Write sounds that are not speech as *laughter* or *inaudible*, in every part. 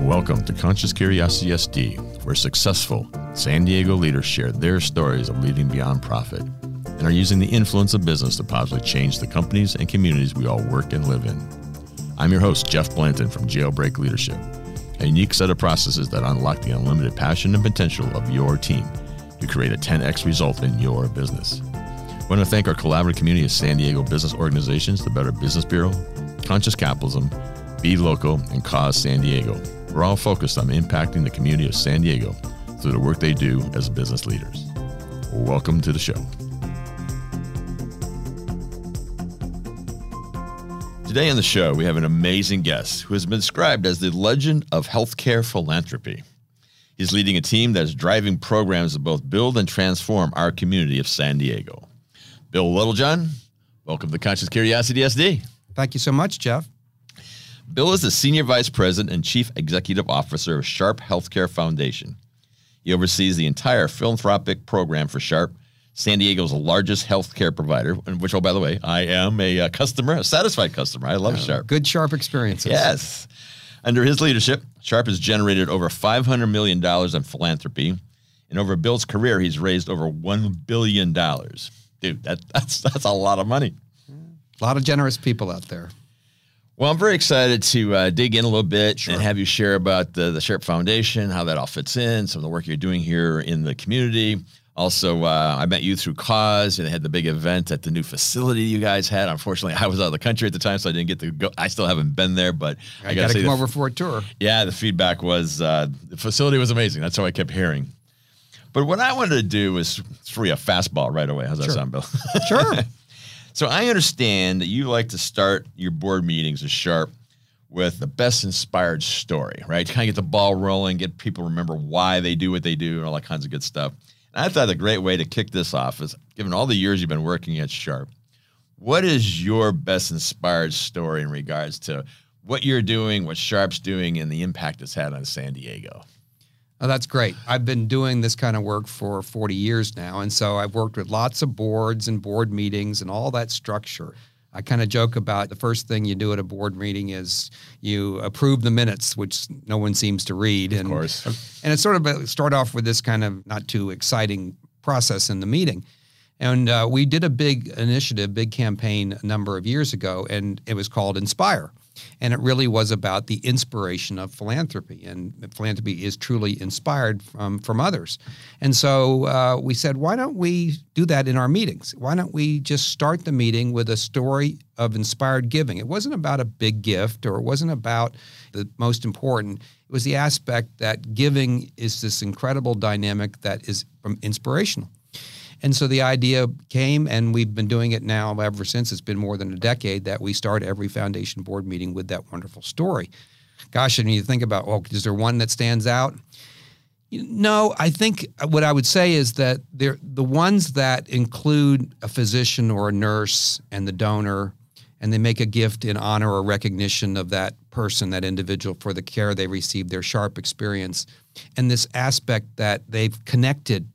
Welcome to Conscious Curiosity SD, where successful San Diego leaders share their stories of leading beyond profit and are using the influence of business to positively change the companies and communities we all work and live in. I'm your host, Jeff Blanton from Jailbreak Leadership, a unique set of processes that unlock the unlimited passion and potential of your team to create a 10x result in your business. Want to thank our collaborative community of San Diego business organizations, the Better Business Bureau, Conscious Capitalism, Be Local, and Cause San Diego. We're all focused on impacting the community of San Diego through the work they do as business leaders. Welcome to the show. Today on the show, we have an amazing guest who has been described as the legend of healthcare philanthropy. He's leading a team that is driving programs that both build and transform our community of San Diego. Bill Littlejohn, welcome to Conscious Curiosity SD. Thank you so much, Jeff. Bill is the Senior Vice President and Chief Executive Officer of Sharp Healthcare Foundation. He oversees the entire philanthropic program for Sharp, San Diego's largest healthcare provider, which, oh, by the way, I am a, uh, customer, a satisfied customer. I love Sharp. Good Sharp experiences. Yes. Under his leadership, Sharp has generated over $500 million in philanthropy. And over Bill's career, he's raised over $1 billion. Dude, that, *laughs* that's, that's a lot of money. A lot of generous people out there. Well, I'm very excited to uh, dig in a little bit sure. and have you share about the, the Sharp Foundation, how that all fits in, some of the work you're doing here in the community. Also, uh, I met you through Cause, and they had the big event at the new facility you guys had. Unfortunately, I was out of the country at the time, so I didn't get to go. I still haven't been there, but I, I got to come over for a tour. Yeah, the feedback was uh, the facility was amazing. That's how I kept hearing. But what I wanted to do was throw you a fastball right away. How's that sure. sound, Bill? *laughs* sure. *laughs* So I understand that you like to start your board meetings as sharp with the best inspired story, right? To Kind of get the ball rolling, get people remember why they do what they do, and all that kinds of good stuff. And I thought a great way to kick this off is, given all the years you've been working at Sharp, what is your best inspired story in regards to what you're doing, what Sharp's doing, and the impact it's had on San Diego? Oh, that's great. I've been doing this kind of work for 40 years now. And so I've worked with lots of boards and board meetings and all that structure. I kind of joke about the first thing you do at a board meeting is you approve the minutes, which no one seems to read. Of and, course. *laughs* And it sort of start off with this kind of not too exciting process in the meeting. And uh, we did a big initiative, big campaign a number of years ago, and it was called Inspire. And it really was about the inspiration of philanthropy. And philanthropy is truly inspired from, from others. And so uh, we said, why don't we do that in our meetings? Why don't we just start the meeting with a story of inspired giving? It wasn't about a big gift or it wasn't about the most important. It was the aspect that giving is this incredible dynamic that is inspirational. And so the idea came, and we've been doing it now ever since. It's been more than a decade that we start every foundation board meeting with that wonderful story. Gosh, and you think about, well, is there one that stands out? No, I think what I would say is that the ones that include a physician or a nurse and the donor, and they make a gift in honor or recognition of that person, that individual, for the care they received, their sharp experience, and this aspect that they've connected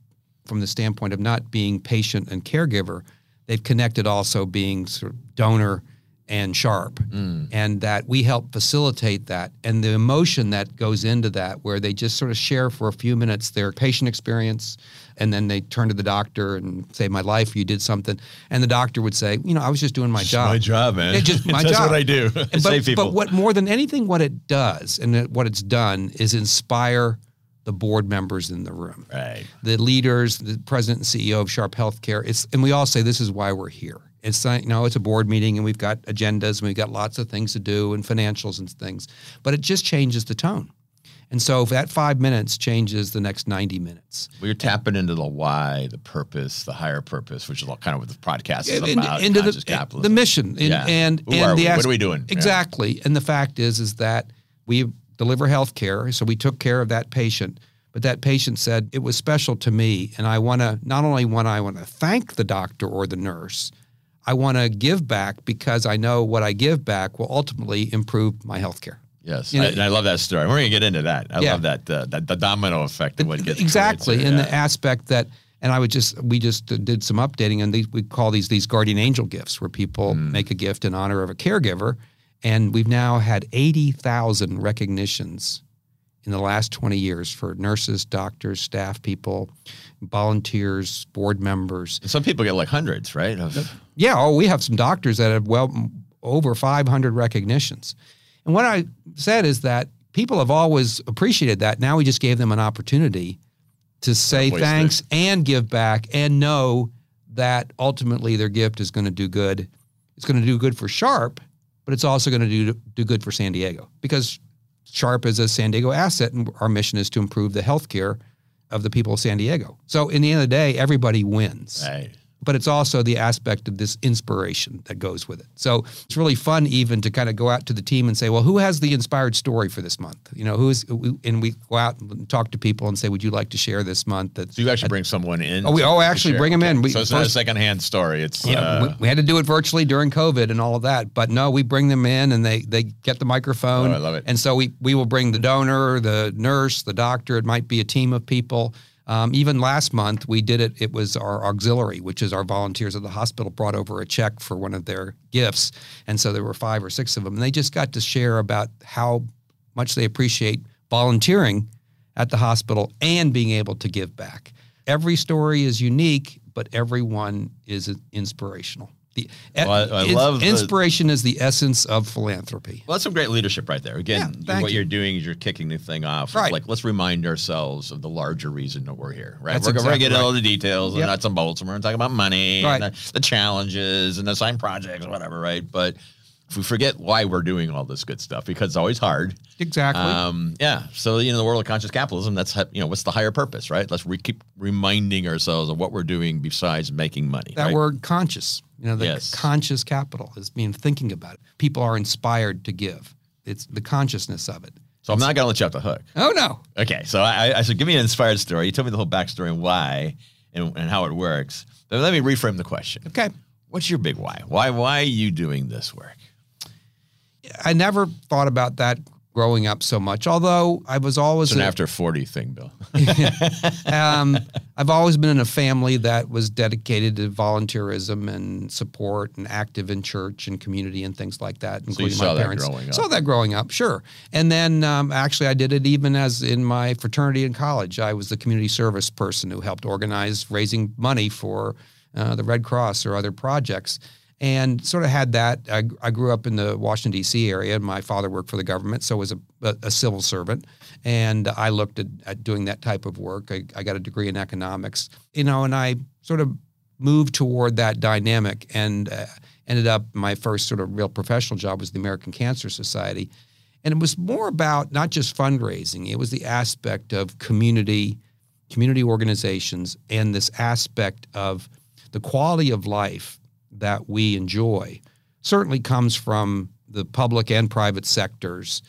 from the standpoint of not being patient and caregiver, they've connected also being sort of donor and sharp. Mm. and that we help facilitate that. And the emotion that goes into that where they just sort of share for a few minutes their patient experience and then they turn to the doctor and say my life you did something. And the doctor would say you know i was just doing my just job. my job man. Yeah, just *laughs* my That's job. what i do. *laughs* But, Save people. but what more than anything what it does and what it's done is inspire the board members in the room, right? The leaders, the president and CEO of Sharp Healthcare. It's and we all say this is why we're here. It's not, you know it's a board meeting and we've got agendas and we've got lots of things to do and financials and things, but it just changes the tone. And so that five minutes changes the next 90 minutes. We're tapping into the why, the purpose, the higher purpose, which is all kind of what the podcast is about. Into the, the mission. And, yeah. and, and are the we? what are we doing? Exactly. Yeah. And the fact is, is that we deliver health care. So we took care of that patient. But that patient said, it was special to me. And I want to, not only want I want to thank the doctor or the nurse, I want to give back because I know what I give back will ultimately improve my health care. Yes, you know, I, I, love that story. We're going to get into that. I yeah. love that uh, that the domino effect of what gets exactly, and yeah. the aspect that And I would just we just did some updating, and these, we call these these guardian angel gifts, where people make a gift in honor of a caregiver, and we've now had eighty thousand recognitions in the last 20 years for nurses, doctors, staff people, volunteers, board members. Some people get like hundreds, right? Of, Yeah, oh, we have some doctors that have well over 500 recognitions. And what I said is that people have always appreciated that. Now we just gave them an opportunity to say thanks and give back and know that ultimately their gift is going to do good. It's going to do good for Sharp, but it's also going to do do good for San Diego because Sharp is a San Diego asset, and our mission is to improve the healthcare of the people of San Diego. So, in the end of the day, everybody wins right. But it's also the aspect of this inspiration that goes with it. So it's really fun even to kind of go out to the team and say, well, who has the inspired story for this month? You know, who's and we go out and talk to people and say, would you like to share this month? That So you actually bring someone in. Oh, we- oh, actually share. bring 'em in. We- so it's not a first- secondhand story. It's yeah, uh, we, we had to do it virtually during COVID and all of that. But no, we bring them in and they they get the microphone. Oh, I love it. And so we we will bring the donor, the nurse, the doctor. It might be a team of people. Um, even last month we did it. It was our auxiliary, which is our volunteers at the hospital, brought over a check for one of their gifts, and so there were five or six of them. And they just got to share about how much they appreciate volunteering at the hospital and being able to give back. Every story is unique, but everyone is inspirational. The, Well, I- I it's- love the- inspiration is the essence of philanthropy. Well, that's some great leadership right there. Again, Yeah, what you. you're doing is you're kicking the thing off. Right. Like, let's remind ourselves of the larger reason that we're here, right? That's we're going to exactly get into all right. the details and Yep. nuts and bolts, and we're going to talk about money Right. and the, the challenges and the side projects, whatever, right? But we forget why we're doing all this good stuff, because it's always hard. Exactly. Um, yeah. So, you know, the world of conscious capitalism, that's, you know, what's the higher purpose, right? Let's re- keep reminding ourselves of what we're doing besides making money. that right? word conscious, you know, the Yes. conscious capital is being thinking about it. People are inspired to give. It's the consciousness of it. So I'm not going to let you off the hook. Oh no. Okay, so I, I said, give me an inspired story. You told me the whole backstory and why and, and how it works. But let me reframe the question. Okay. What's your big why? Why why are you doing this work? I never thought about that growing up so much, although I was always It's an a- after 40 thing, Bill. *laughs* um, I've always been in a family that was dedicated to volunteerism and support and active in church and community and things like that, including saw my that parents. growing up. Saw that growing up, sure. And then um, actually, I did it even as in my fraternity in college. I was the community service person who helped organize raising money for uh, the Red Cross or other projects. And sort of had that. I, I grew up in the Washington D.C. area. My father worked for the government, so was a, a, a civil servant. And I looked at, at doing that type of work. I, I got a degree in economics, you know, and I sort of moved toward that dynamic and uh, ended up my first sort of real professional job was the American Cancer Society. And it was more about not just fundraising, it was the aspect of community, community organizations, and this aspect of the quality of life that we enjoy certainly comes from the public and private sectors,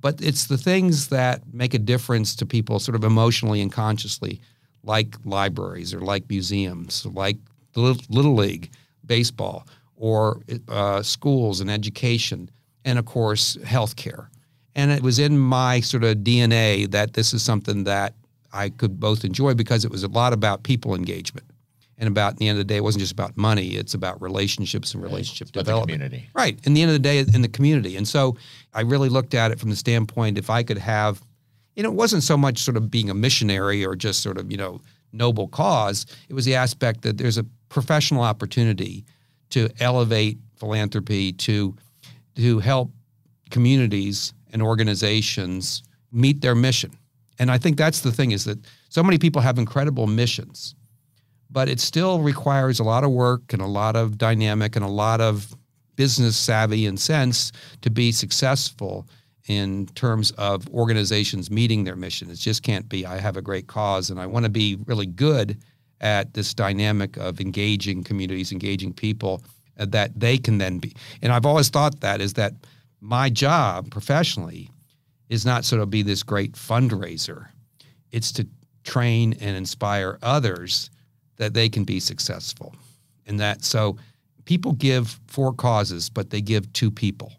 but it's the things that make a difference to people sort of emotionally and consciously, like libraries or like museums, like the Little League, baseball, or uh, schools and education, and of course, healthcare. And it was in my sort of DNA that this is something that I could both enjoy because it was a lot about people engagement and about the end of the day, it wasn't just about money; it's about relationships and relationship the development. community. Right. In the end of the day, in the community. And so I really looked at it from the standpoint if I could have, you know, it wasn't so much sort of being a missionary or just sort of, you know, noble cause. It was the aspect that there's a professional opportunity to elevate philanthropy, to to help communities and organizations meet their mission. And I think that's the thing is that so many people have incredible missions but it still requires a lot of work and a lot of dynamic and a lot of business savvy and sense to be successful in terms of organizations meeting their mission. It just can't be, I have a great cause and I want to be really good at this dynamic of engaging communities, engaging people uh, that they can then be. And I've always thought that is that my job professionally is not sort of be this great fundraiser. It's to train and inspire others that they can be successful. And that so people give for causes, but they give to people.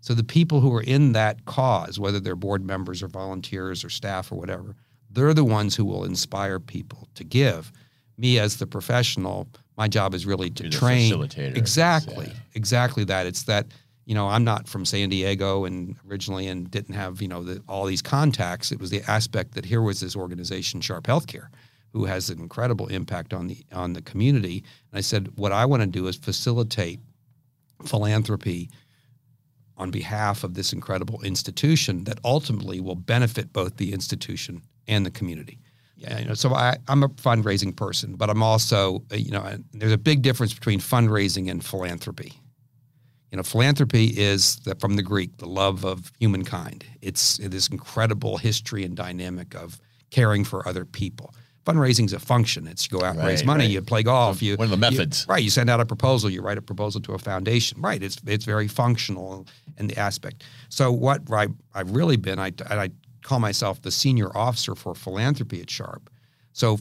So the people who are in that cause, whether they're board members or volunteers or staff or whatever, They're the ones who will inspire people to give. Me as the professional, my job is really to You're train. facilitator. Exactly, Yeah. exactly that. It's that you know I'm not from San Diego and originally and didn't have you know the, all these contacts. It was the aspect that here was this organization, Sharp Healthcare, who has an incredible impact on the on the community. And I said, what I want to do is facilitate philanthropy on behalf of this incredible institution that ultimately will benefit both the institution and the community. Yeah, you know, so I, I'm a fundraising person, but I'm also, uh, you know, there's a big difference between fundraising and philanthropy. You know, philanthropy is the, from the Greek, the love of humankind. It's this incredible history and dynamic of caring for other people. Fundraising is a function. It's you go out and raise money, right. you play golf, you One of the you- methods. right. You send out a proposal, you write a proposal to a foundation. Right. It's it's very functional in the aspect. So what I, I've really been, I, I call myself the senior officer for philanthropy at Sharp. So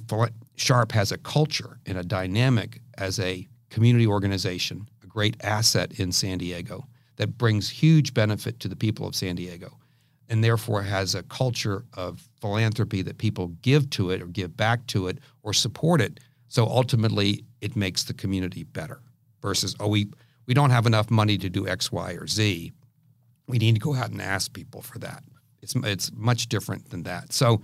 Sharp has a culture and a dynamic as a community organization, a great asset in San Diego that brings huge benefit to the people of San Diego and therefore has a culture of philanthropy that people give to it or give back to it or support it. So ultimately, it makes the community better versus, oh, we, we don't have enough money to do X, Y, or Z. We need to go out and ask people for that. It's, it's much different than that. So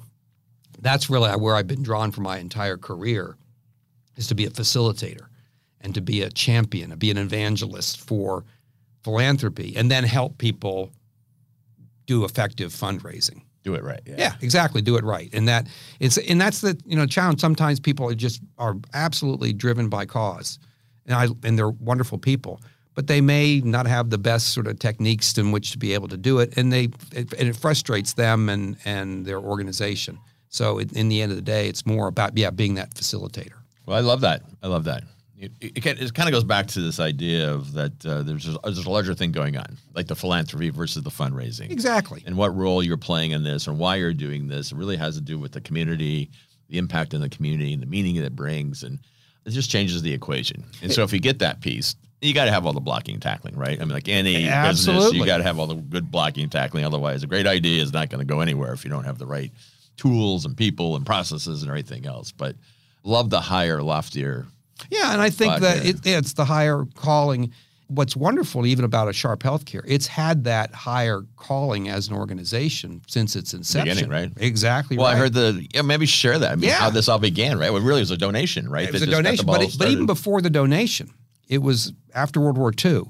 that's really where I've been drawn for my entire career is to be a facilitator and to be a champion, to be an evangelist for philanthropy and then help people do effective fundraising. Do it right. Yeah, exactly. Do it right, and that it's and that's the you know challenge. Sometimes people are just are absolutely driven by cause, and I and they're wonderful people, but they may not have the best sort of techniques in which to be able to do it, and they it, and it frustrates them and and their organization. So it, in the end of the day, it's more about yeah being that facilitator. Well, I love that. I love that. It, it, kind- it kind of goes back to this idea of that uh, there's a, there's a larger thing going on, like the philanthropy versus the fundraising, Exactly. and what role you're playing in this, and why you're doing this. It really has to do with the community, the impact in the community, and the meaning that it brings, and it just changes the equation. And so, if you get that piece, you got to have all the blocking and tackling, right? I mean, like any business, you got to have all the good blocking and tackling. Otherwise, a great idea is not going to go anywhere if you don't have the right tools and people and processes and everything else. But love the higher, loftier. Yeah, and I think But, that it, it's the higher calling. What's wonderful even about a Sharp Healthcare, it's had that higher calling as an organization since its inception. Beginning, right? Exactly. Well, right. I heard the yeah. Maybe share that. I mean, Yeah. how this all began, right? Well, really, it was a donation, right? it was that a just got the donation, but, it, but even before the donation, it was after World War II.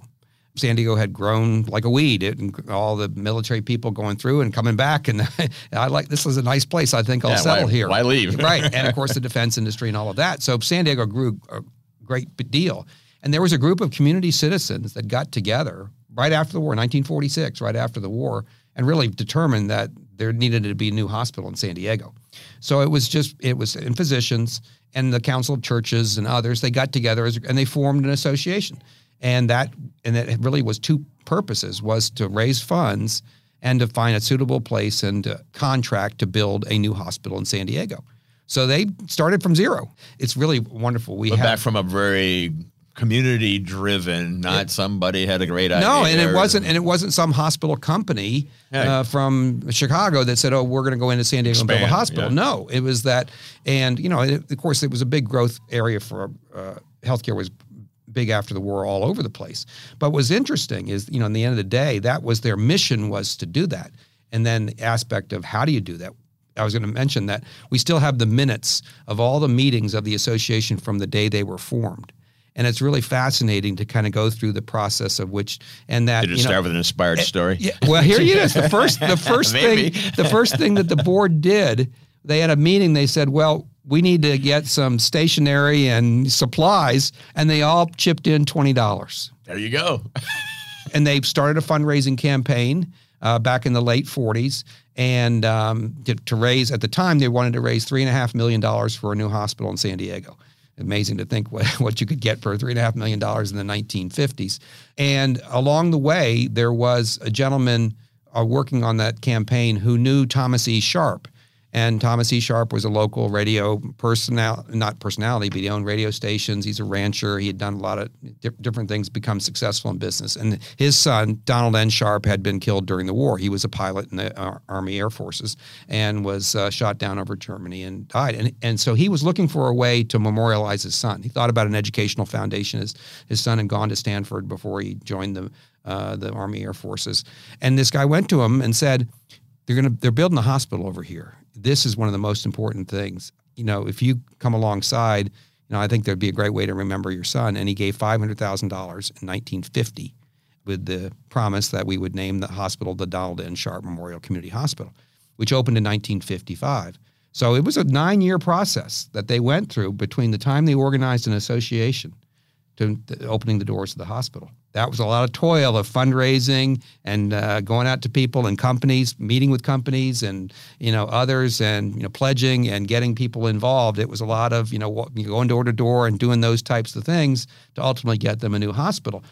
San Diego had grown like a weed. It, and all the military people going through and coming back, and *laughs* I like this is a nice place. I think I'll Yeah, settle why- here. why leave? *laughs* right, and of *laughs* course the defense industry and all of that. So San Diego grew a great deal, and there was a group of community citizens that got together right after the war, 1946, right after the war, and really determined that there needed to be a new hospital in San Diego. So it was just it was in physicians and the Council of Churches and others. They got together as, and they formed an association, and that and it really was two purposes: was to raise funds and to find a suitable place and contract to build a new hospital in San Diego. So they started from zero. It's really wonderful. We but have back from a very community driven, not somebody had a great idea. no, and it wasn't, and it wasn't some hospital company uh, from Chicago that said, "Oh, we're going to go into San Diego and build a hospital." yeah. No, it was that, and you know, it, of course, it was a big growth area for uh, healthcare. Was big after the war all over the place. But what's interesting is, you know, in the end of the day, that was their mission was to do that, and then the aspect of how do you do that. I was going to mention that we still have the minutes of all the meetings of the association from the day they were formed. And it's really fascinating to kind of go through the process of which and that Did it you know, start with an inspired eh, story? yeah, well, here it is. The first, the *laughs* first thing, the first thing that the board did, they had a meeting. They said, "Well, we need to get some stationery and supplies," and they all chipped in twenty dollars. There you go. And they started a fundraising campaign uh, back in the late '40s, and um, to, to raise at the time they wanted to raise three and a half million dollars for a new hospital in San Diego. Amazing to think what, *laughs* what you could get for three and a half million dollars in the 1950s. And along the way, there was a gentleman uh, working on that campaign who knew Thomas E. Sharp. And Thomas E. Sharp was a local radio personal, not personality, but he owned radio stations. He's a rancher. He had done a lot of di- different things, become successful in business. And his son, Donald N. Sharp, had been killed during the war. He was a pilot in the uh, Army Air Forces and was uh, shot down over Germany and died. And, and so he was looking for a way to memorialize his son. He thought about an educational foundation. His, his son had gone to Stanford before he joined the, uh, the Army Air Forces. And this guy went to him and said, they're going to they're building a hospital over here this is one of the most important things. You know, if you come alongside, you know, I think there'd be a great way to remember your son. And he gave five hundred thousand dollars in 1950 with the promise that we would name the hospital the Donald N. Sharp Memorial Community Hospital, which opened in 1955. So it was a nine-year process that they went through between the time they organized an association to opening the doors of the hospital that was a lot of toil of fundraising and uh, going out to people and companies, meeting with companies and you know others, and you know pledging and getting people involved. It was a lot of you know going door to door and doing those types of things to ultimately get them a new hospital.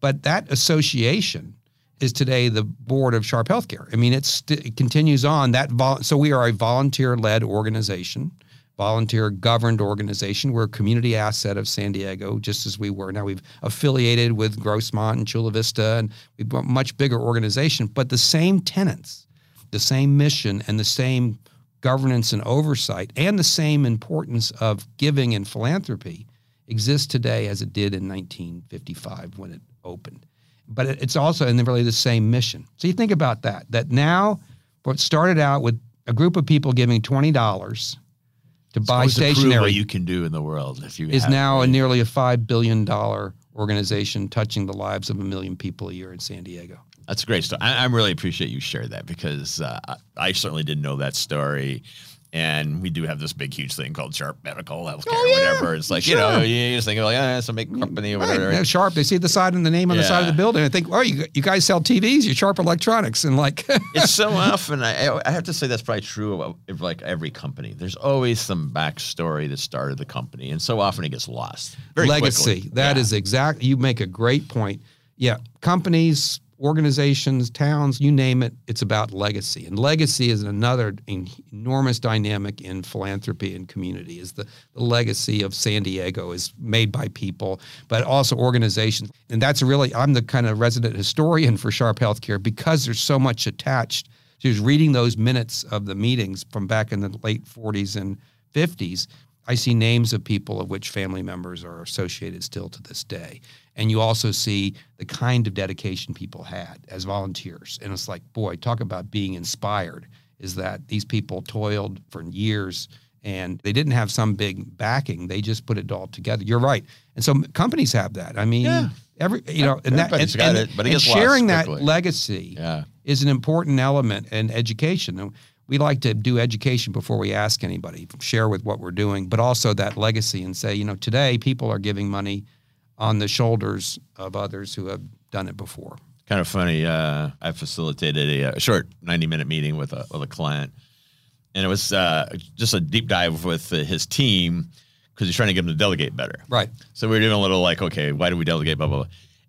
But that association is today the board of Sharp Healthcare. I mean, it continues on that. Vol- so we are a volunteer-led organization volunteer governed organization. We're a community asset of San Diego, just as we were. Now we've affiliated with Grossmont and Chula Vista, and we've a much bigger organization, but the same tenants, the same mission, and the same governance and oversight, and the same importance of giving and philanthropy exists today as it did in 1955 when it opened. But it's also in the really the same mission. So you think about that, that now what started out with a group of people giving $20 to buy stationery. You can do in the world if you is now a nearly a five billion dollar organization touching the lives of a million people a year in San Diego. That's a great story. I, I really appreciate you shared that because uh, I certainly didn't know that story and we do have this big, huge thing called Sharp Medical Healthcare, oh, yeah. whatever. It's like sure. you know, you just think like, yeah, it's a big mm. company or whatever. Right. Sharp, they see the side and the name on yeah. the side of the building. I think, oh, you, you guys sell TVs, you Sharp Electronics, and like. *laughs* it's so often. I, I have to say that's probably true of like every company. There's always some backstory that started the company, and so often it gets lost. Legacy. Quickly. That yeah. is exact. You make a great point. Yeah, companies organizations, towns, you name it, it's about legacy. And legacy is another enormous dynamic in philanthropy and community. Is the, the legacy of San Diego is made by people, but also organizations. And that's really I'm the kind of resident historian for Sharp Healthcare because there's so much attached. So just reading those minutes of the meetings from back in the late 40s and 50s. I see names of people of which family members are associated still to this day. And you also see the kind of dedication people had as volunteers. And it's like, boy, talk about being inspired is that these people toiled for years and they didn't have some big backing. They just put it all together. You're right. And so companies have that. I mean, yeah. every, you know, and that, and, and, it, but and sharing that legacy yeah. is an important element in education. We like to do education before we ask anybody, share with what we're doing, but also that legacy and say, you know, today people are giving money on the shoulders of others who have done it before. Kind of funny. Uh, I facilitated a, a, short 90 minute meeting with a, with a client, and it was uh, just a deep dive with uh, his team because he's trying to get them to delegate better. Right. So we were doing a little like, okay, why do we delegate? Blah, blah, blah.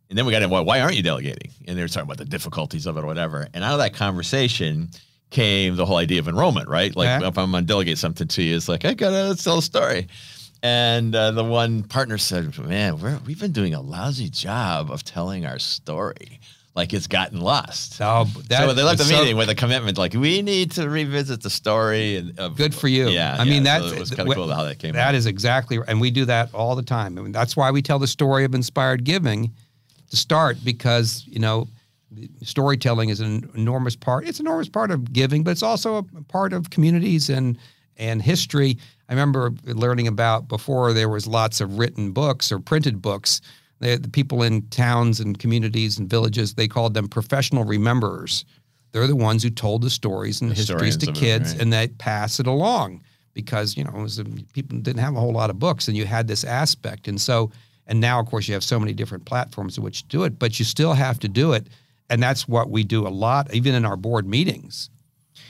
And then we got in, why, why aren't you delegating? And they were talking about the difficulties of it or whatever. And out of that conversation, came the whole idea of enrollment, right? Like yeah. if I'm going to delegate something to you, it's like, I got to tell a story. And uh, the one partner said, "Man, we have been doing a lousy job of telling our story. Like it's gotten lost." Oh, so they left the so, meeting with a commitment, like we need to revisit the story. And of, good for you. Yeah, I yeah, mean that so was kind of cool how that came. That is exactly, and we do that all the time. I mean, that's why we tell the story of inspired giving to start because you know storytelling is an enormous part. It's an enormous part of giving, but it's also a part of communities and and history. I remember learning about before there was lots of written books or printed books. the people in towns and communities and villages, they called them professional rememberers. They're the ones who told the stories and the histories to kids, right. and they pass it along because you know it was, people didn't have a whole lot of books, and you had this aspect. And so, and now of course you have so many different platforms in which to do it, but you still have to do it, and that's what we do a lot, even in our board meetings.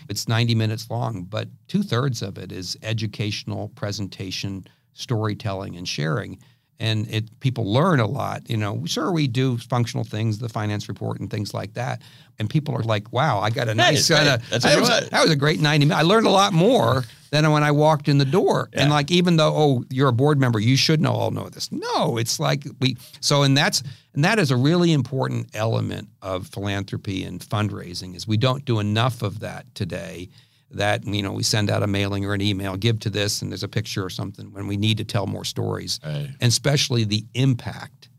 It's 90 minutes long, but two thirds of it is educational presentation, storytelling, and sharing. And it people learn a lot. You know, sure we do functional things, the finance report and things like that, and people are like, "Wow, I got a nice Hey, kind hey, of that, was, that was a great ninety minutes. I learned a lot more than when I walked in the door. And like, even though oh, you're a board member, you should know all know this. No, it's like we so, and that's and that is a really important element of philanthropy and fundraising is we don't do enough of that today that you know we send out a mailing or an email give to this and there's a picture or something when we need to tell more stories Right. and especially the impact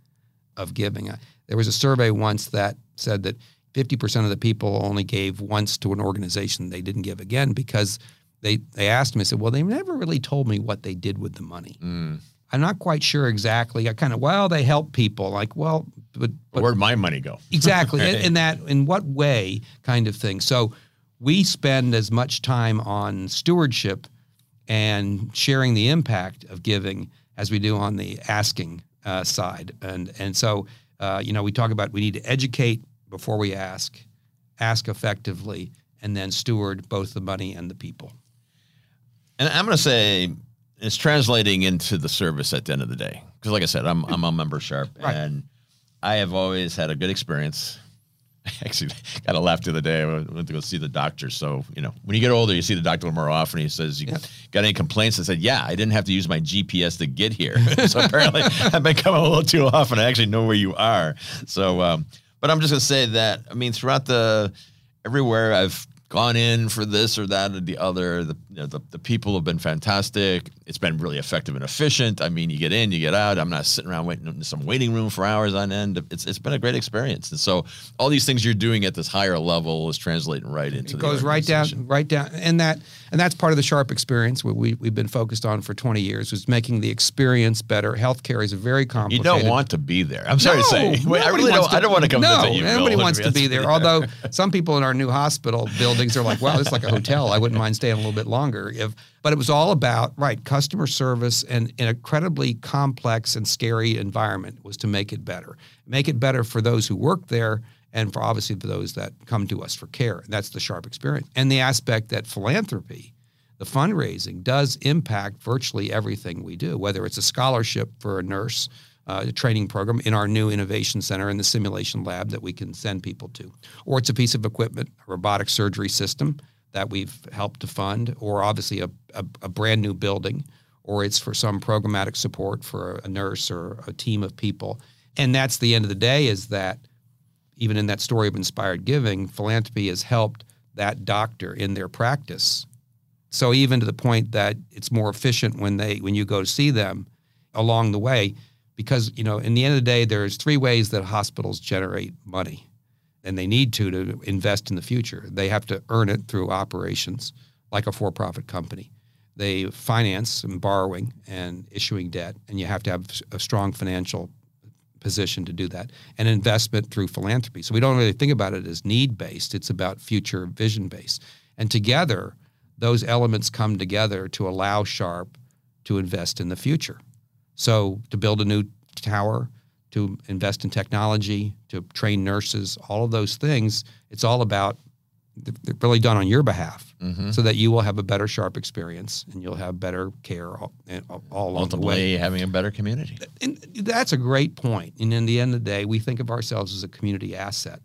of giving there was a survey once that said that 50% of the people only gave once to an organization they didn't give again because they, they asked me they said well they never really told me what they did with the money Mm. i'm not quite sure exactly i kind of well they help people like well but, but Where'd my money go? exactly *laughs* in, in that in what way kind of thing so we spend as much time on stewardship and sharing the impact of giving as we do on the asking uh, side and and so uh, you know we talk about we need to educate before we ask ask effectively and then steward both the money and the people And I'm going to say it's translating into the service at the end of the day. Because, like I said, I'm I'm a member sharp, Right. and I have always had a good experience. *laughs* Actually, got a laugh the other day. I went to go see the doctor. So, you know, when you get older, you see the doctor more often. He says, "You Yeah. got any complaints?" I said, "Yeah, I didn't have to use my GPS to get here. *laughs* so apparently, *laughs* I've been coming a little too often. I actually know where you are." So, um, but I'm just gonna say that I mean, throughout the everywhere I've gone in for this or that or the other, the you know, the, the people have been fantastic. It's been really effective and efficient. I mean, you get in, you get out. I'm not sitting around waiting in some waiting room for hours on end. It's it's been a great experience. And so all these things you're doing at this higher level is translating right into it the goes right down right down and that and that's part of the sharp experience what we, we've been focused on for 20 years was making the experience better healthcare is a very complicated. You don't want to be there. I'm sorry No, to say. *laughs* Wait, I really don't. I don't want to come No, visit you. nobody Bill. wants to be there. Although some people in our new hospital buildings are like, "Wow, this is like a hotel. I wouldn't mind staying a little bit longer." If, but it was all about right customer service and an incredibly complex and scary environment was to make it better, make it better for those who work there, and for obviously for those that come to us for care. That's the sharp experience, and the aspect that philanthropy the fundraising does impact virtually everything we do, whether it's a scholarship for a nurse, uh, a training program in our new innovation center in the simulation lab that we can send people to, or it's a piece of equipment, a robotic surgery system that we've helped to fund, or obviously a, a, a brand new building, or it's for some programmatic support for a nurse or a team of people. And that's the end of the day is that even in that story of inspired giving, philanthropy has helped that doctor in their practice so even to the point that it's more efficient when they when you go to see them along the way, because you know in the end of the day, there's three ways that hospitals generate money, and they need to to invest in the future. They have to earn it through operations, like a for-profit company. They finance and borrowing and issuing debt, and you have to have a strong financial position to do that and investment through philanthropy. So we don't really think about it as need based, it's about future vision based. And together, those elements come together to allow Sharp to invest in the future. So to build a new tower, to invest in technology, to train nurses, all of those things, it's all about they're really done on your behalf Mhm. so that you will have a better Sharp experience and you'll have better care all, all all along the way having a better community. and that's a great point. And in the end of the day, we think of ourselves as a community asset.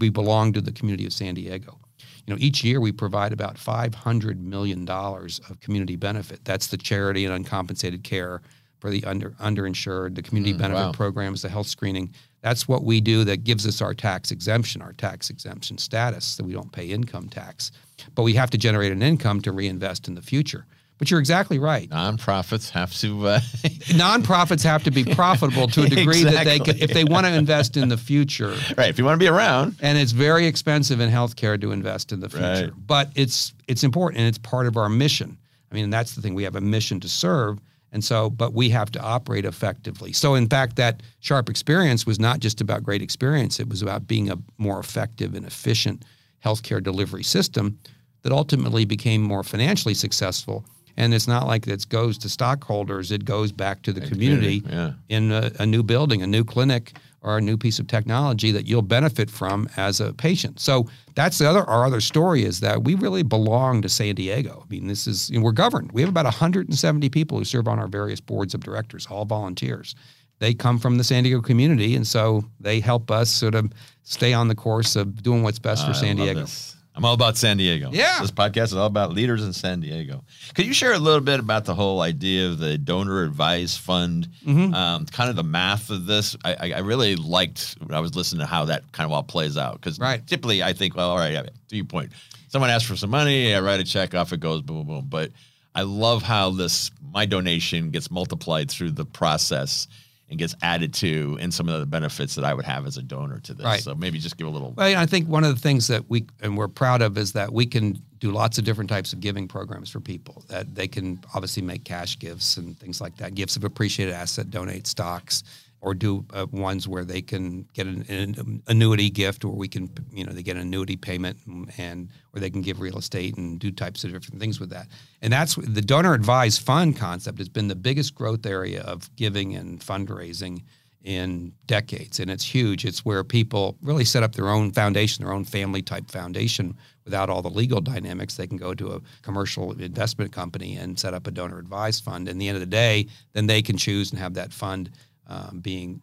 We belong to the community of San Diego. You know, each year we provide about five hundred million dollars of community benefit. That's the charity and uncompensated care for the under underinsured, the community Mm, benefit wow. programs, the health screening. That's what we do that gives us our tax exemption, our tax exemption status, so we don't pay income tax. But we have to generate an income to reinvest in the future. But you're exactly right Nonprofits have to. Uh, *laughs* nonprofits have to be profitable to a degree that they Exactly. if they want to invest in the future. right. If you want to be around, And it's very expensive in healthcare to invest in the future, Right. but it's it's important and it's part of our mission. I mean, that's the thing. We have a mission to serve, and so, but we have to operate effectively. So, in fact, that sharp experience was not just about great experience; it was about being a more effective and efficient healthcare delivery system that ultimately became more financially successful And it's not like it goes to stockholders; it goes back to the community, community, in a, a new building, a new clinic, or a new piece of technology that you'll benefit from as a patient. So that's the other our other story is that we really belong to San Diego. I mean, this is you know, we're governed. We have about 170 people who serve on our various boards of directors, all volunteers. They come from the San Diego community, and so they help us sort of stay on the course of doing what's best for ah, I San Diego. this. I'm all about San Diego. Yeah. This podcast is all about leaders in San Diego. Could you share a little bit about the whole idea of the donor advised fund, Mm-hmm. um, kind of the math of this? I, I, really liked when I was listening to how that kind of all plays out. Because Right. typically I think, well, all right, yeah, to your point, someone asks for some money, I write a check, off it goes, boom, boom, boom. But I love how this, my donation gets multiplied through the process and gets added to and some of the benefits that I would have as a donor to this. Right. So maybe just give a little. Well, I think one of the things that we and we're proud of is that we can do lots of different types of giving programs for people. That they can obviously make cash gifts and things like that, gifts of appreciated asset, donate stocks, or do uh, ones where they can get an, an annuity gift, or we can you know they get an annuity payment and, or they can give real estate and do types of different things with that. And that's the donor advised fund concept has been the biggest growth area of giving and fundraising in decades, and it's huge. It's where people really set up their own foundation, their own family type foundation, without all the legal dynamics. They can go to a commercial investment company and set up a donor advised fund. And at the end of the day, then they can choose and have that fund um, being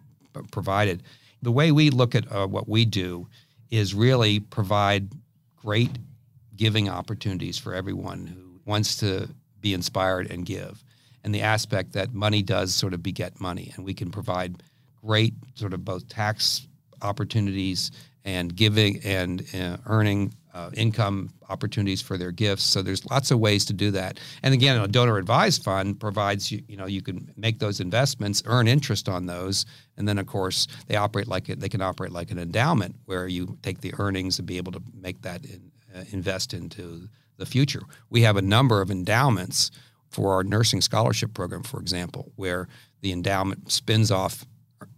provided. The way we look at uh, what we do is really provide great giving opportunities for everyone who wants to be inspired and give. And the aspect that money does sort of beget money, and we can provide great sort of both tax opportunities and giving and uh, earning uh, income opportunities for their gifts. So there's lots of ways to do that. And again, a donor advised fund provides you, you know, you can make those investments, earn interest on those, and then of course they operate like it. They can operate like an endowment where you take the earnings and be able to make that in, uh, invest into the future. We have a number of endowments for our nursing scholarship program, for example, where the endowment spins off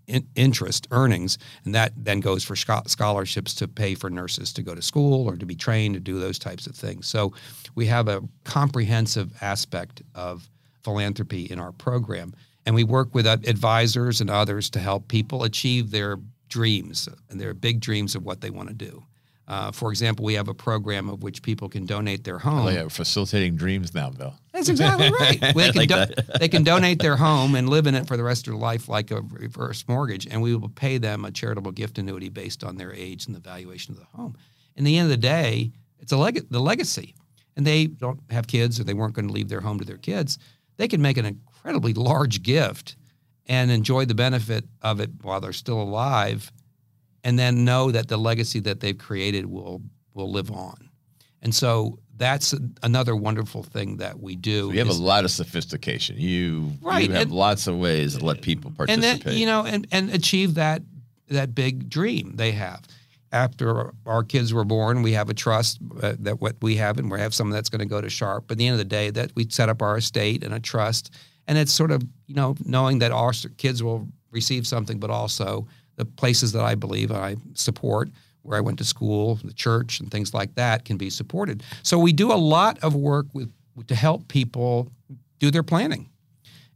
in, interest earnings, and that then goes for scho- scholarships to pay for nurses to go to school or to be trained to do those types of things. So we have a comprehensive aspect of philanthropy in our program, and we work with uh, advisors and others to help people achieve their dreams and their big dreams of what they want to do. Uh, for example, we have a program of which people can donate their home. Oh, yeah, facilitating dreams now, Bill. That's exactly *laughs* right. They can, like do- that. they can donate their home and live in it for the rest of their life like a reverse mortgage, and we will pay them a charitable gift annuity based on their age and the valuation of the home. In the end of the day, it's a leg- the legacy. And they don't have kids or they weren't going to leave their home to their kids. They can make an incredibly large gift and enjoy the benefit of it while they're still alive and then know that the legacy that they've created will will live on. And so that's another wonderful thing that we do. You have a lot of sophistication. You, Right, you have and- lots of ways to let people and participate. then you know and, and achieve that that big dream they have after our kids were born we have a trust uh, that what we have and we have some that's going to go to sharp but at the end of the day that we set up our estate and a trust and it's sort of you know knowing that our kids will receive something but also the places that i believe i support where i went to school the church and things like that can be supported so we do a lot of work with to help people do their planning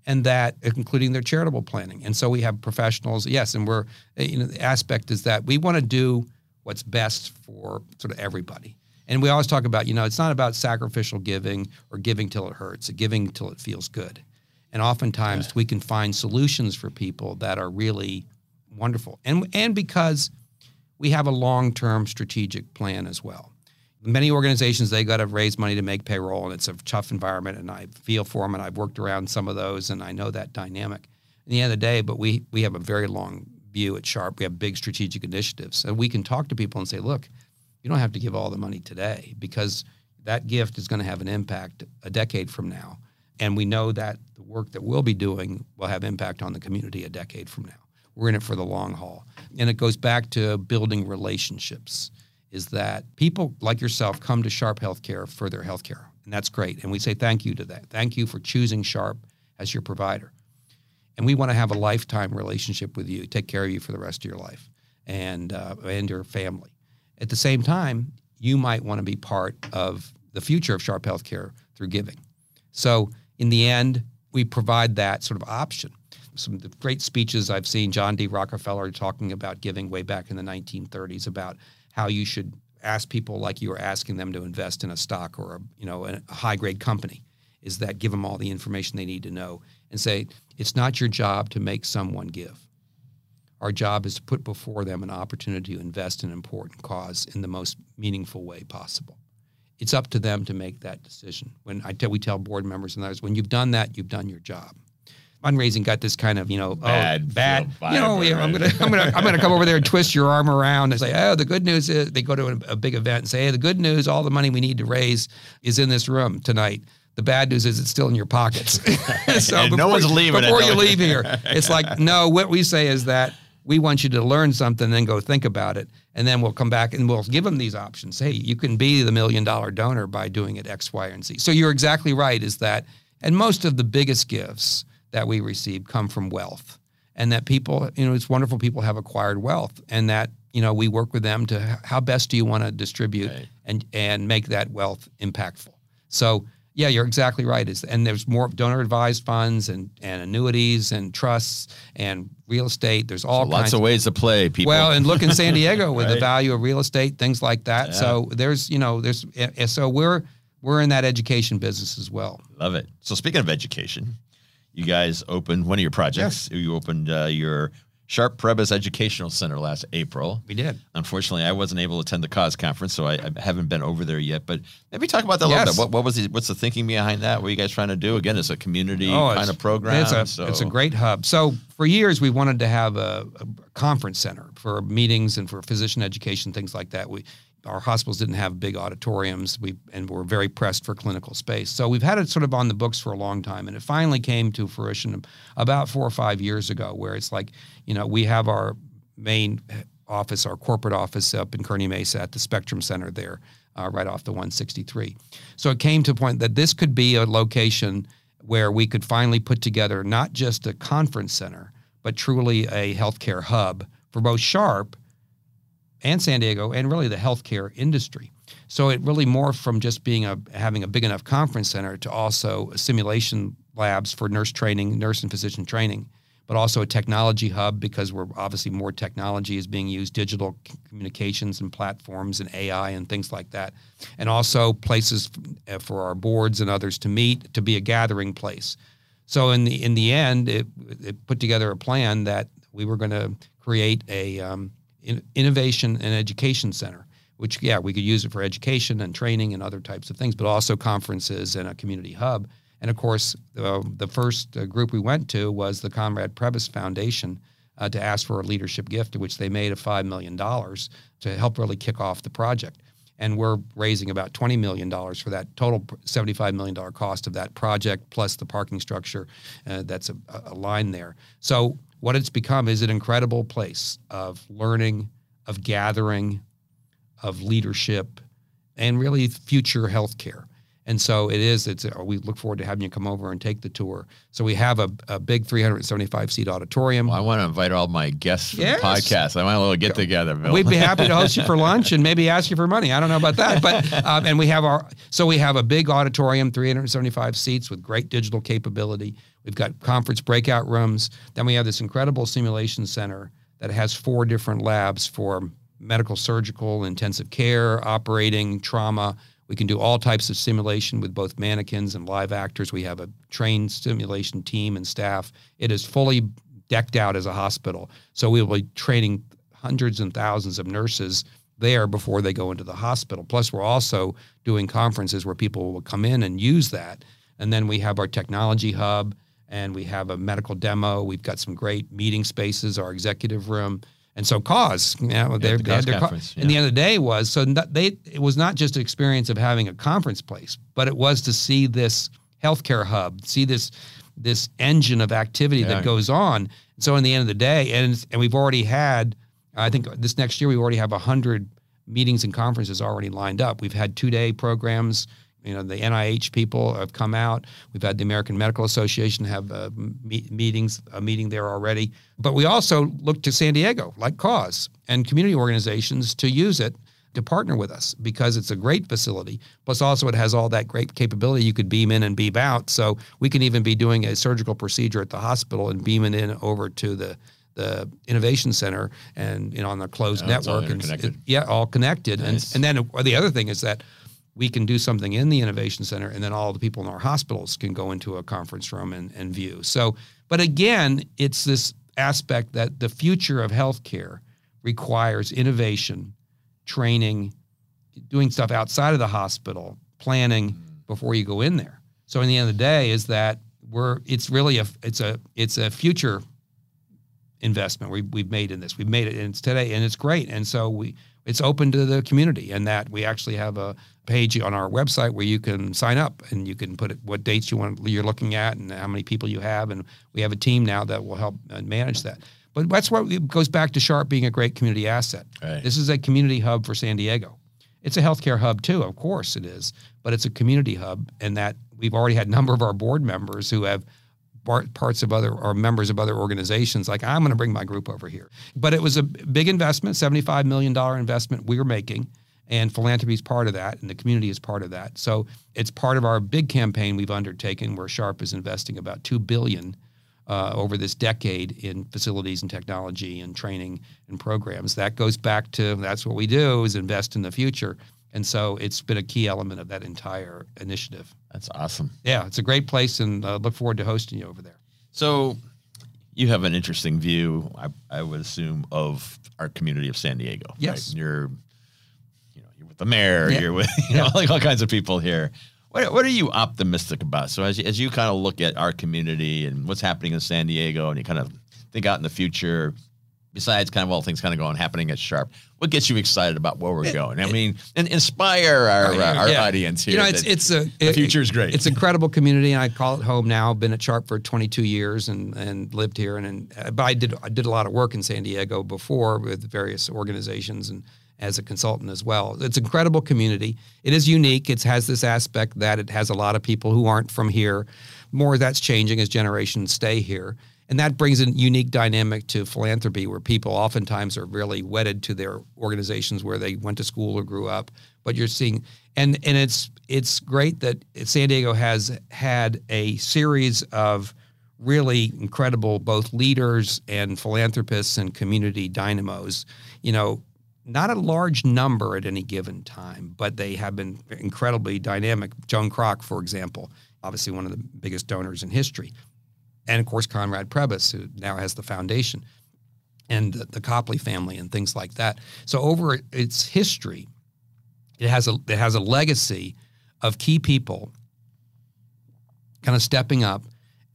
and that including their charitable planning. And so we have professionals, yes, and we're you know the aspect is that we want to do what's best for sort of everybody. And we always talk about, you know, it's not about sacrificial giving or giving till it hurts, giving till it feels good. And oftentimes we can find solutions for people that are really wonderful. And and because we have a long-term strategic plan as well. Many organizations they got to raise money to make payroll, and it's a tough environment. And I feel for them, and I've worked around some of those, and I know that dynamic. At the end of the day, but we we have a very long view at Sharp. We have big strategic initiatives, and we can talk to people and say, look, you don't have to give all the money today because that gift is going to have an impact a decade from now, and we know that the work that we'll be doing will have impact on the community a decade from now. We're in it for the long haul, and it goes back to building relationships is that people like yourself come to Sharp Healthcare for their healthcare, and that's great. And we say thank you to that. Thank you for choosing Sharp as your provider. And we want to have a lifetime relationship with you, take care of you for the rest of your life, and uh, and your family. At the same time, you might want to be part of the future of Sharp Healthcare through giving. So in the end, we provide that sort of option. Some great speeches I've seen, John D. Rockefeller talking about giving way back in the 1930s about how you should ask people like you are asking them to invest in a stock or a you know a high grade company is that give them all the information they need to know and say it's not your job to make someone give. Our job is to put before them an opportunity to invest in an important cause in the most meaningful way possible. It's up to them to make that decision. When i tell we tell board members and others when you've done that you've done your job fundraising got this kind of you know oh, bad, oh, bad. You know, yeah, I'm gonna I'm gonna I'm gonna come over there and *laughs* twist your arm around and say, oh, the good news is they go to a, a big event and say, hey, the good news, all the money we need to raise is in this room tonight. The bad news is it's still in your pockets. *laughs* *laughs* so before, no one's leaving before you leave here. It's like no. What we say is that we want you to learn something, then go think about it, and then we'll come back and we'll give them these options. Hey, you can be the million dollar donor by doing it X, Y, and Z. So you're exactly right. Is that and most of the biggest gifts that we receive come from wealth. And that people you know it's wonderful people have acquired wealth and that you know we work with them to how best do you want to distribute right. and and make that wealth impactful? So yeah you're exactly right. Is and there's more donor advised funds and and annuities and trusts and real estate. There's all so lots of ways to play people. Well and look in san diego *laughs* with right. the value of real estate things like that. Yeah. so there's you know there's eh, eh, so we're we're in that education business as well. Love it. So speaking of education you guys opened one of your projects. Yes. You opened uh, your Sharp Prebys Educational Center last April. We did. Unfortunately, I wasn't able to attend the cause conference, so I, I haven't been over there yet. But maybe talk about that a little bit. What, what, was the, what's the thinking behind that? What are you guys trying to do? Again, it's a community oh, kind of program. It's a, so. it's a great hub. So for years, we wanted to have a, a conference center for meetings and for physician education, things like that. We our hospitals didn't have big auditoriums. We and we're very pressed for clinical space. So we've had it sort of on the books for a long time, and it finally came to fruition about four or five years ago, where it's like, you know, we have our main office, our corporate office up in Kearny Mesa at the Spectrum Center there, uh, right off the 163. So it came to a point that this could be a location where we could finally put together not just a conference center, but truly a healthcare hub for both Sharp and San Diego and really the healthcare industry. So it really morphed from just being a having a big enough conference center to also simulation labs for nurse training, nurse and physician training, but also a technology hub because we're obviously more technology is being used, digital communications and platforms and AI and things like that, and also places uh, for our boards and others to meet to be a gathering place. So in the in the end, it, it put together a plan that we were going to create a um, Innovation and Education Center, which, yeah, we could use it for education and training and other types of things, but also conferences and a community hub. And of course, uh, the first uh, group we went to was the Conrad Prebys Foundation uh, to ask for a leadership gift, which they made of $5 million to help really kick off the project. And we're raising about $20 million for that total $75 million cost of that project, plus the parking structure uh, that's a, a line there. So what it's become is an incredible place of learning, of gathering, of leadership, and really future healthcare. And so it is. It's. Uh, we look forward to having you come over and take the tour. So we have a, a big 375 seat auditorium. Well, I want to invite all my guests for yes. the podcast. I want a little get together. Bill. We'd be happy to host you for *laughs* lunch and maybe ask you for money. I don't know about that, but um, and we have our. So we have a big auditorium, 375 seats with great digital capability. We've got conference breakout rooms. Then we have this incredible simulation center that has four different labs for medical, surgical, intensive care, operating, trauma. We can do all types of simulation with both mannequins and live actors. We have a trained simulation team and staff. It is fully decked out as a hospital. So we will be training hundreds and thousands of nurses there before they go into the hospital. Plus, we're also doing conferences where people will come in and use that. And then we have our technology hub and we have a medical demo. We've got some great meeting spaces, our executive room. And so cause, you know, yeah, the cause conference, yeah. and the end of the day was so they it was not just an experience of having a conference place, but it was to see this healthcare hub, see this this engine of activity yeah. that goes on. So in the end of the day, and and we've already had, I think this next year we already have hundred meetings and conferences already lined up. We've had two day programs you know, the NIH people have come out. We've had the American Medical Association have uh, me- meetings, a meeting there already. But we also look to San Diego, like Cause, and community organizations to use it to partner with us because it's a great facility. Plus, also it has all that great capability. You could beam in and beam out. So we can even be doing a surgical procedure at the hospital and beaming in over to the the innovation center and you know on the closed Yeah, network and yeah, all connected. Nice. And and then the other thing is that we can do something in the innovation center and then all the people in our hospitals can go into a conference room and, and view. So, but again, it's this aspect that the future of healthcare requires innovation, training, doing stuff outside of the hospital, planning mm-hmm. before you go in there. So, in the end of the day, is that we're it's really a it's a it's a future investment we, we've made in this. We've made it, and it's today, and it's great. And so we it's open to the community, and that we actually have a page on our website where you can sign up and you can put it, what dates you want you're looking at and how many people you have, and we have a team now that will help uh, manage that. But that's what it goes back to Sharp being a great community asset. Right. This is a community hub for San Diego. It's a healthcare hub too, of course it is, but it's a community hub, and that we've already had a number of our board members who have parts of other or members of other organizations like I'm going to bring my group over here. But it was a big investment, 75 million dollar investment we were making, and philanthropy is part of that, and the community is part of that. So it's part of our big campaign we've undertaken, where Sharp is investing about two billion uh, over this decade in facilities and technology and training and programs. That goes back to that's what we do is invest in the future. And so it's been a key element of that entire initiative. That's awesome. Yeah, it's a great place, and uh, look forward to hosting you over there. So you have an interesting view, I, I would assume, of our community of San Diego. right? Yes. Know, you're with the mayor. Yeah. You're with *laughs* you know, like all kinds of people here. What, what are you optimistic about? So as you, as you kind of look at our community and what's happening in San Diego, and you kind of think out in the future, besides kind of all things kind of going happening at Sharp, what gets you excited about where we're going? I mean, and inspire our uh, our Yeah. audience here. You know, it's it's a the future is great. It's an incredible community, and I call it home now. I've Been at Sharp for 22 years and and lived here, and, and but I did I did a lot of work in San Diego before with various organizations and as a consultant as well. It's an incredible community. It is unique. It has this aspect that it has a lot of people who aren't from here. More that's changing as generations stay here. And that brings a unique dynamic to philanthropy where people oftentimes are really wedded to their organizations where they went to school or grew up. But you're seeing and and it's it's great that San Diego has had a series of really incredible both leaders and philanthropists and community dynamos. You know, not a large number at any given time, but they have been incredibly dynamic. Joan Kroc, for example, obviously one of the biggest donors in history. And of course, Conrad Prebys, who now has the foundation, and the, the Copley family and things like that. So over its history, it has a it has a legacy of key people kind of stepping up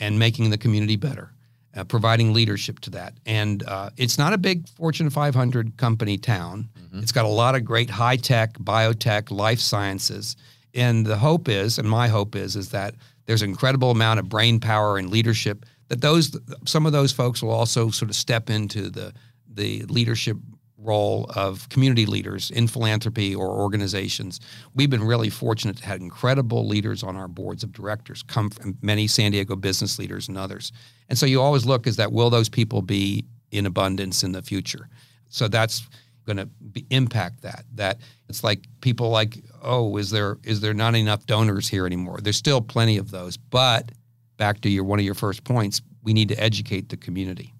and making the community better, uh, providing leadership to that. And uh, it's not a big Fortune 500 company town. It's got a lot of great high tech, biotech, life sciences. And the hope is, and my hope is, is that there's an incredible amount of brain power and leadership that those some of those folks will also sort of step into the the leadership role of community leaders in philanthropy or organizations. We've been really fortunate to have incredible leaders on our boards of directors, come from many San Diego business leaders and others. And so you always look is that will those people be in abundance in the future? So that's going to impact that. That it's like people like, oh, is there is there not enough donors here anymore? There's still plenty of those, but back to your one of your first points, we need to educate the community.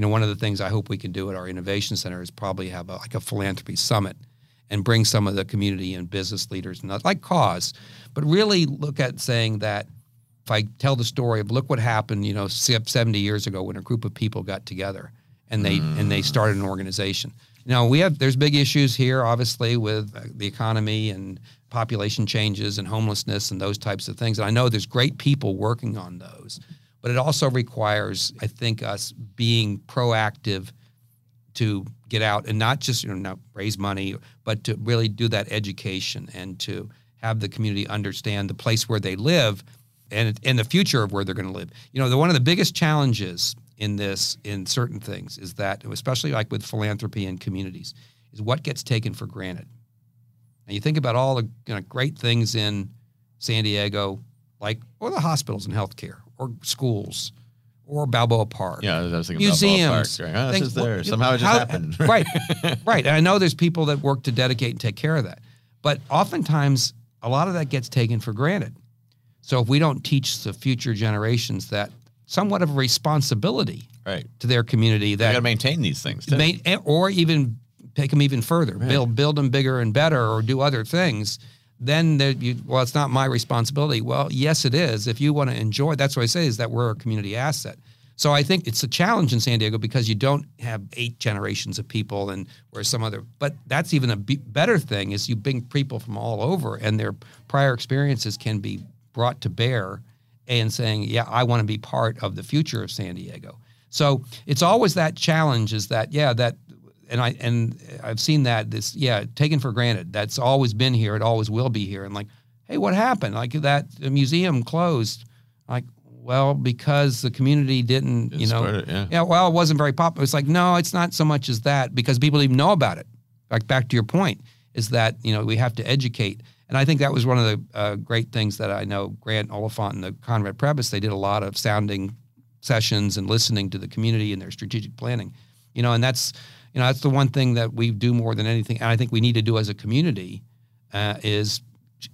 You know, one of the things I hope we can do at our innovation center is probably have a, like a philanthropy summit and bring some of the community and business leaders, not like cause, but really look at saying that if I tell the story of look what happened, you know, 70 years ago when a group of people got together and they and they started an organization. Now we have there's big issues here, obviously, with uh, the economy and population changes and homelessness and those types of things. And I know there's great people working on those, but it also requires, I think, us being proactive to get out and not just you know not raise money, but to really do that education and to have the community understand the place where they live and and the future of where they're going to live. You know, the, one of the biggest challenges in this in certain things is that, especially like with philanthropy and communities, is what gets taken for granted. And you think about all the you know, great things in San Diego, like or the hospitals and healthcare, or schools, or Balboa Park. Yeah, I was thinking museums. Balboa Park. Right? Oh, this things- is there. what- Somehow it just how- happened. *laughs* right, *laughs* right. And I know there's people that work to dedicate and take care of that, but oftentimes a lot of that gets taken for granted. So if we don't teach the future generations that somewhat of a responsibility right. to their community, You that got to maintain these things too. main, eh, or even take them even further, build build them bigger and better, or do other things. Then there you, well, it's not my responsibility. Well, yes, it is. If you want to enjoy, that's what I say is that we're a community asset. So I think it's a challenge in San Diego because you don't have eight generations of people, and where some other. But that's even a be- better thing is you bring people from all over, and their prior experiences can be brought to bear, and saying, yeah, I want to be part of the future of San Diego. So it's always that challenge is that yeah that and I and I've seen that this yeah taken for granted. That's always been here. It always will be here. And like hey what happened? Like that the museum closed. Like well because the community didn't you know. it, yeah. well it wasn't very popular it's like no it's not so much as that because people didn't even know about it. Like back to your point is that you know we have to educate. And I think that was one of the uh, great things that I know Grant Oliphant and the Conrad Prebys they did a lot of sounding sessions and listening to the community and their strategic planning. You know, and that's you know that's the one thing that we do more than anything, and I think we need to do as a community uh, is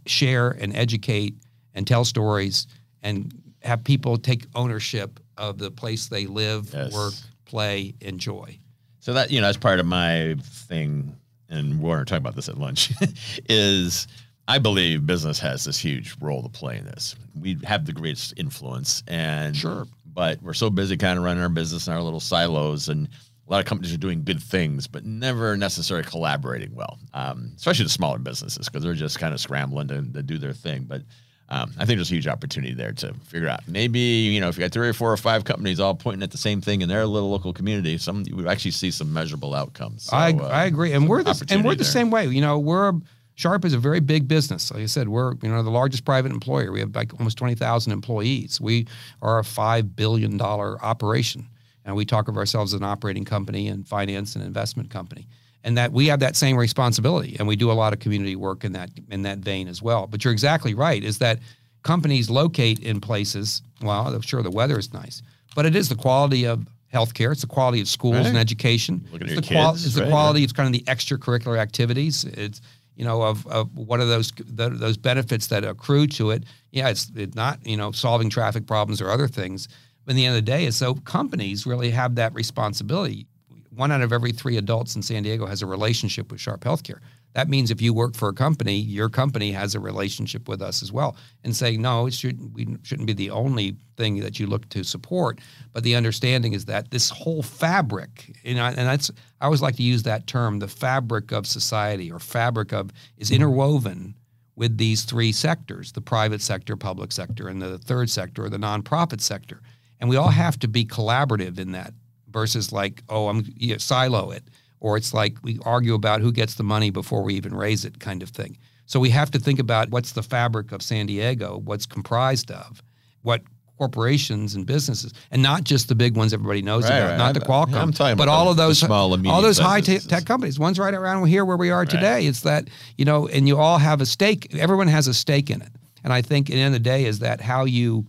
share and educate and tell stories and have people take ownership of the place they live, Yes. work, play, enjoy. So that you know, that's part of my thing, and we're talking about this at lunch. *laughs* is I believe business has this huge role to play in this. We have the greatest influence, and Sure. but we're so busy kind of running our business in our little silos, and a lot of companies are doing good things, but never necessarily collaborating well. Um, especially the smaller businesses because they're just kind of scrambling to, to do their thing, but. Um, I think there's a huge opportunity there to figure out. Maybe you know if you got three or four or five companies all pointing at the same thing in their little local community, some you would actually see some measurable outcomes. So, I, uh, I agree, and we're the, and we're the there. same way. You know, we're Sharp is a very big business. Like I said, we're you know the largest private employer. We have like almost twenty thousand employees. We are a five billion dollar operation, and we talk of ourselves as an operating company and finance and investment company. And that we have that same responsibility, and we do a lot of community work in that in that vein as well. But you're exactly right. Is that companies locate in places. Well, I'm sure the weather is nice, but it is the quality of healthcare. It's the quality of schools and education. It's your the qual- kids, it's the quality. It's kind of the extracurricular activities. It's you know of, of what are those the, those benefits that accrue to it. Yeah, it's it's not you know solving traffic problems or other things. But in the end of the day, is so companies really have that responsibility. One out of every three adults in San Diego has a relationship with Sharp Healthcare. That means if you work for a company, your company has a relationship with us as well. And saying no, it shouldn't we shouldn't be the only thing that you look to support, but the understanding is that this whole fabric, you know, and that's I always like to use that term, the fabric of society or fabric of is mm-hmm. interwoven with these three sectors, the private sector, public sector, and the third sector or the nonprofit sector. And we all have to be collaborative in that versus like, oh, I'm you know, silo it or it's like we argue about who gets the money before we even raise it kind of thing. So we have to think about what's the fabric of San Diego, what's comprised of, what corporations and businesses, and not just the big ones everybody knows Right, about, right. not the I'm- Qualcomm, yeah, but about all of those small all those high te- tech companies. One's right around here where we are today. It's that you know, and you all have a stake. Everyone has a stake in it, and I think at the end of the day is that how you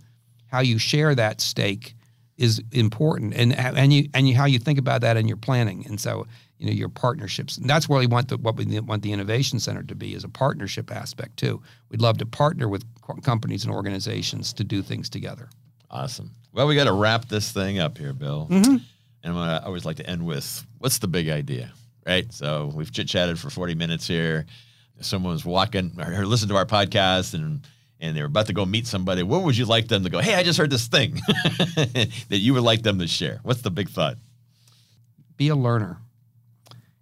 how you share that stake is important, and and you and you, how you think about that in your planning, and so you know your partnerships. And that's where we want the what we want the innovation center to be is a partnership aspect too. We'd love to partner with companies and organizations to do things together. Awesome. Well, we got to wrap this thing up here, Bill. Mm-hmm. And I always like to end with what's the big idea, right? So we've chit chatted for 40 minutes here. Someone's walking or or listened to our podcast and and they're about to go meet somebody. What would you like them to go? Hey, I just heard this thing *laughs* that you would like them to share. What's the big thought? be a learner.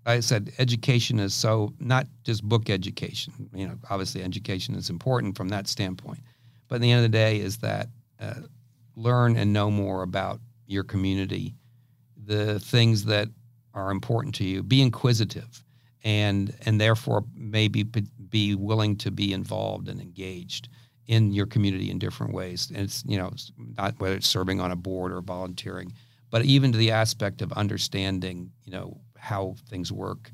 I said education is so not just book education. You know, obviously education is important from that standpoint, but at the end of the day, is that uh, learn and know more about your community, the things that are important to you. Be inquisitive, and and therefore maybe be willing to be involved and engaged in your community in different ways. And it's you know not whether it's serving on a board or volunteering, but even to the aspect of understanding you know how things work.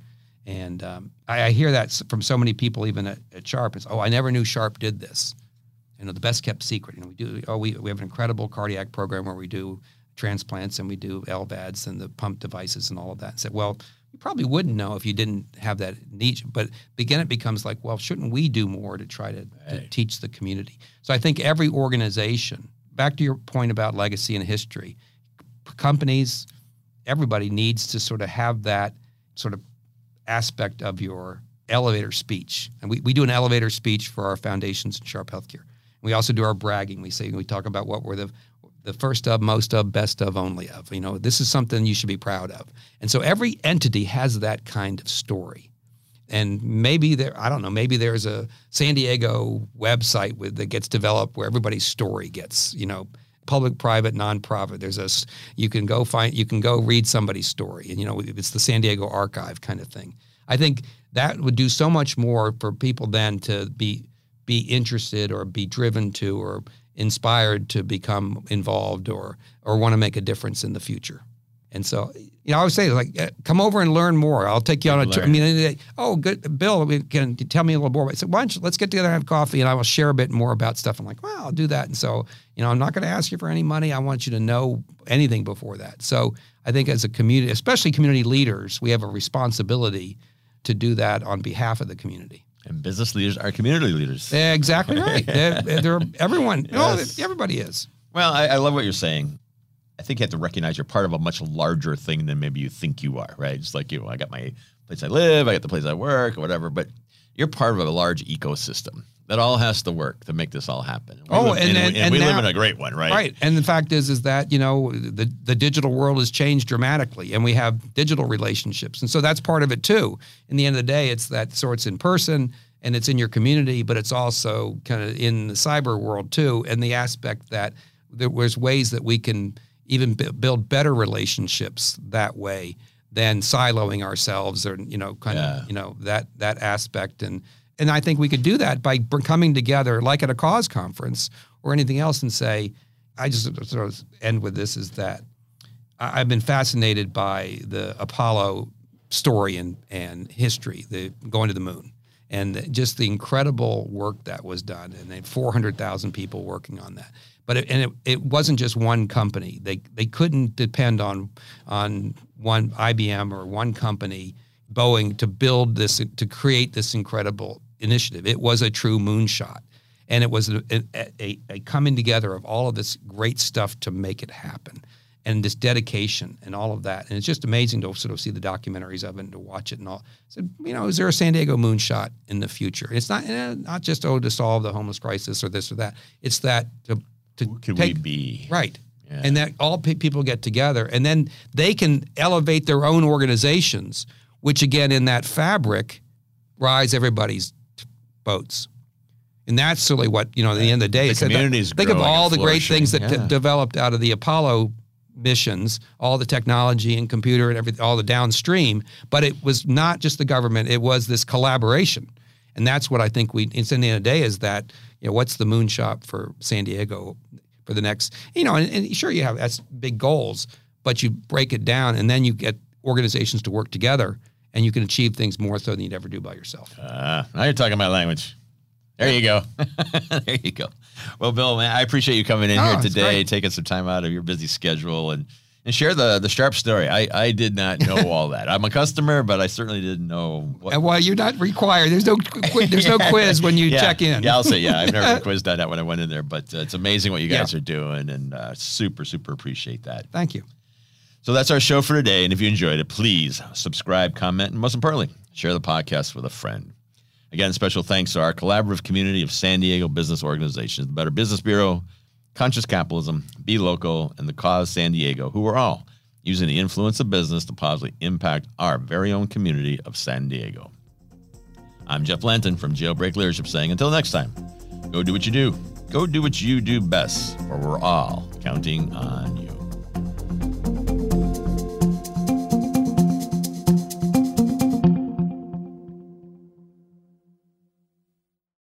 And um, I, I hear that from so many people, even at, at Sharp. It's oh, I never knew Sharp did this. You know, the best kept secret. You know, we do. Oh, we, we have an incredible cardiac program where we do transplants and we do LVADs and the pump devices and all of that. And said, well, probably wouldn't know if you didn't have that niche. But again, it becomes like, well, shouldn't we do more to try to, to teach the community? So I think every organization, back to your point about legacy and history, companies, everybody needs to sort of have that sort of aspect of your elevator speech. And we, we do an elevator speech for our foundations in Sharp Healthcare. We also do our bragging. We say we talk about what we're the the first of, most of, best of, only of. You know, this is something you should be proud of. And so every entity has that kind of story. And maybe there, I don't know, maybe there's a San Diego website with, that gets developed where everybody's story gets, you know, public, private, nonprofit. There's a, you can go find, you can go read somebody's story. And, you know, it's the San Diego archive kind of thing. I think that would do so much more for people then to be, be interested or be driven to or inspired to become involved or or want to make a difference in the future. And so, you know, I would say like, uh, come over and learn more. I'll take you on a trip. I mean, oh, good, Bill, can you tell me a little more? I said, why don't you, let's get together and have coffee, and I will share a bit more about stuff. I'm like, well, I'll do that. And so, you know, I'm not going to ask you for any money. I want you to know anything before that. So, I think as a community, especially community leaders, we have a responsibility to do that on behalf of the community. And business leaders are community leaders. Yeah, exactly *laughs* right. they're, they're, everyone. *laughs* Oh, yes. No, everybody is. Well, I, I, love what you're saying. I think you have to recognize you're part of a much larger thing than maybe you think you are. Right? Just like you, know, I got my place I live, I got the place I work, or whatever. But you're part of a large ecosystem that all has to work to make this all happen. We oh, live, and, and, and, and, we now, live in a great one, right? Right. And the fact is, is that you know the the digital world has changed dramatically, and we have digital relationships, and so that's part of it too. In the end of the day, it's that so it's in person and it's in your community, but it's also kind of in the cyber world too, and the aspect that there's ways that we can even build better relationships that way than siloing ourselves or you know kind yeah. of you know that that aspect and and I think we could do that by coming together like at a cause conference or anything else and say I just sort of end with this is that I've been fascinated by the Apollo story and and history the going to the moon and just the incredible work that was done, and they 400,000 people working on that. But it, and it, it wasn't just one company. They they couldn't depend on on one IBM or one company, Boeing, to build this to create this incredible initiative. It was a true moonshot, and it was a, a, a coming together of all of this great stuff to make it happen and this dedication and all of that. And it's just amazing to sort of see the documentaries of it and to watch it and all. So, you know, is there a San Diego moonshot in the future? It's not eh, not just oh to solve the homeless crisis or this or that. It's that to to Who could take, we be right. Yeah. And that all pe- people get together, and then they can elevate their own organizations, which again, in that fabric, rise everybody's boats. And that's really what you know. At the end of the day, the communities. Think of all the great things that yeah. developed out of the Apollo missions, all the technology and computer and everything, all the downstream. But it was not just the government; it was this collaboration, and that's what I think we. It's in the end of the day is that you know what's the moonshot for San Diego for the next you know, and, and sure you have that's big goals, but you break it down and then you get organizations to work together and you can achieve things more so than you'd ever do by yourself. Uh, now you're talking my language. There you go. *laughs* there you go. Well, Bill, man, I appreciate you coming in oh, here today, taking some time out of your busy schedule and and share the the sharp story. I, I did not know *laughs* all that. I'm a customer, but I certainly didn't know. What and while you're not required, there's no there's no *laughs* quiz when you yeah, check in. yeah, I'll say yeah. I've never been quizzed on that when I went in there, but uh, it's amazing what you guys yeah. are doing, and uh, super super appreciate that. Thank you. So that's our show for today, and if you enjoyed it, please subscribe, comment, and most importantly, share the podcast with a friend. Again, special thanks to our collaborative community of San Diego business organizations, the Better Business Bureau, Conscious Capitalism, Be Local, and the Cause San Diego, who are all using the influence of business to positively impact our very own community of San Diego. I'm Jeff Lanton from Jailbreak Leadership saying, until next time, go do what you do. Go do what you do best, for we're all counting on you.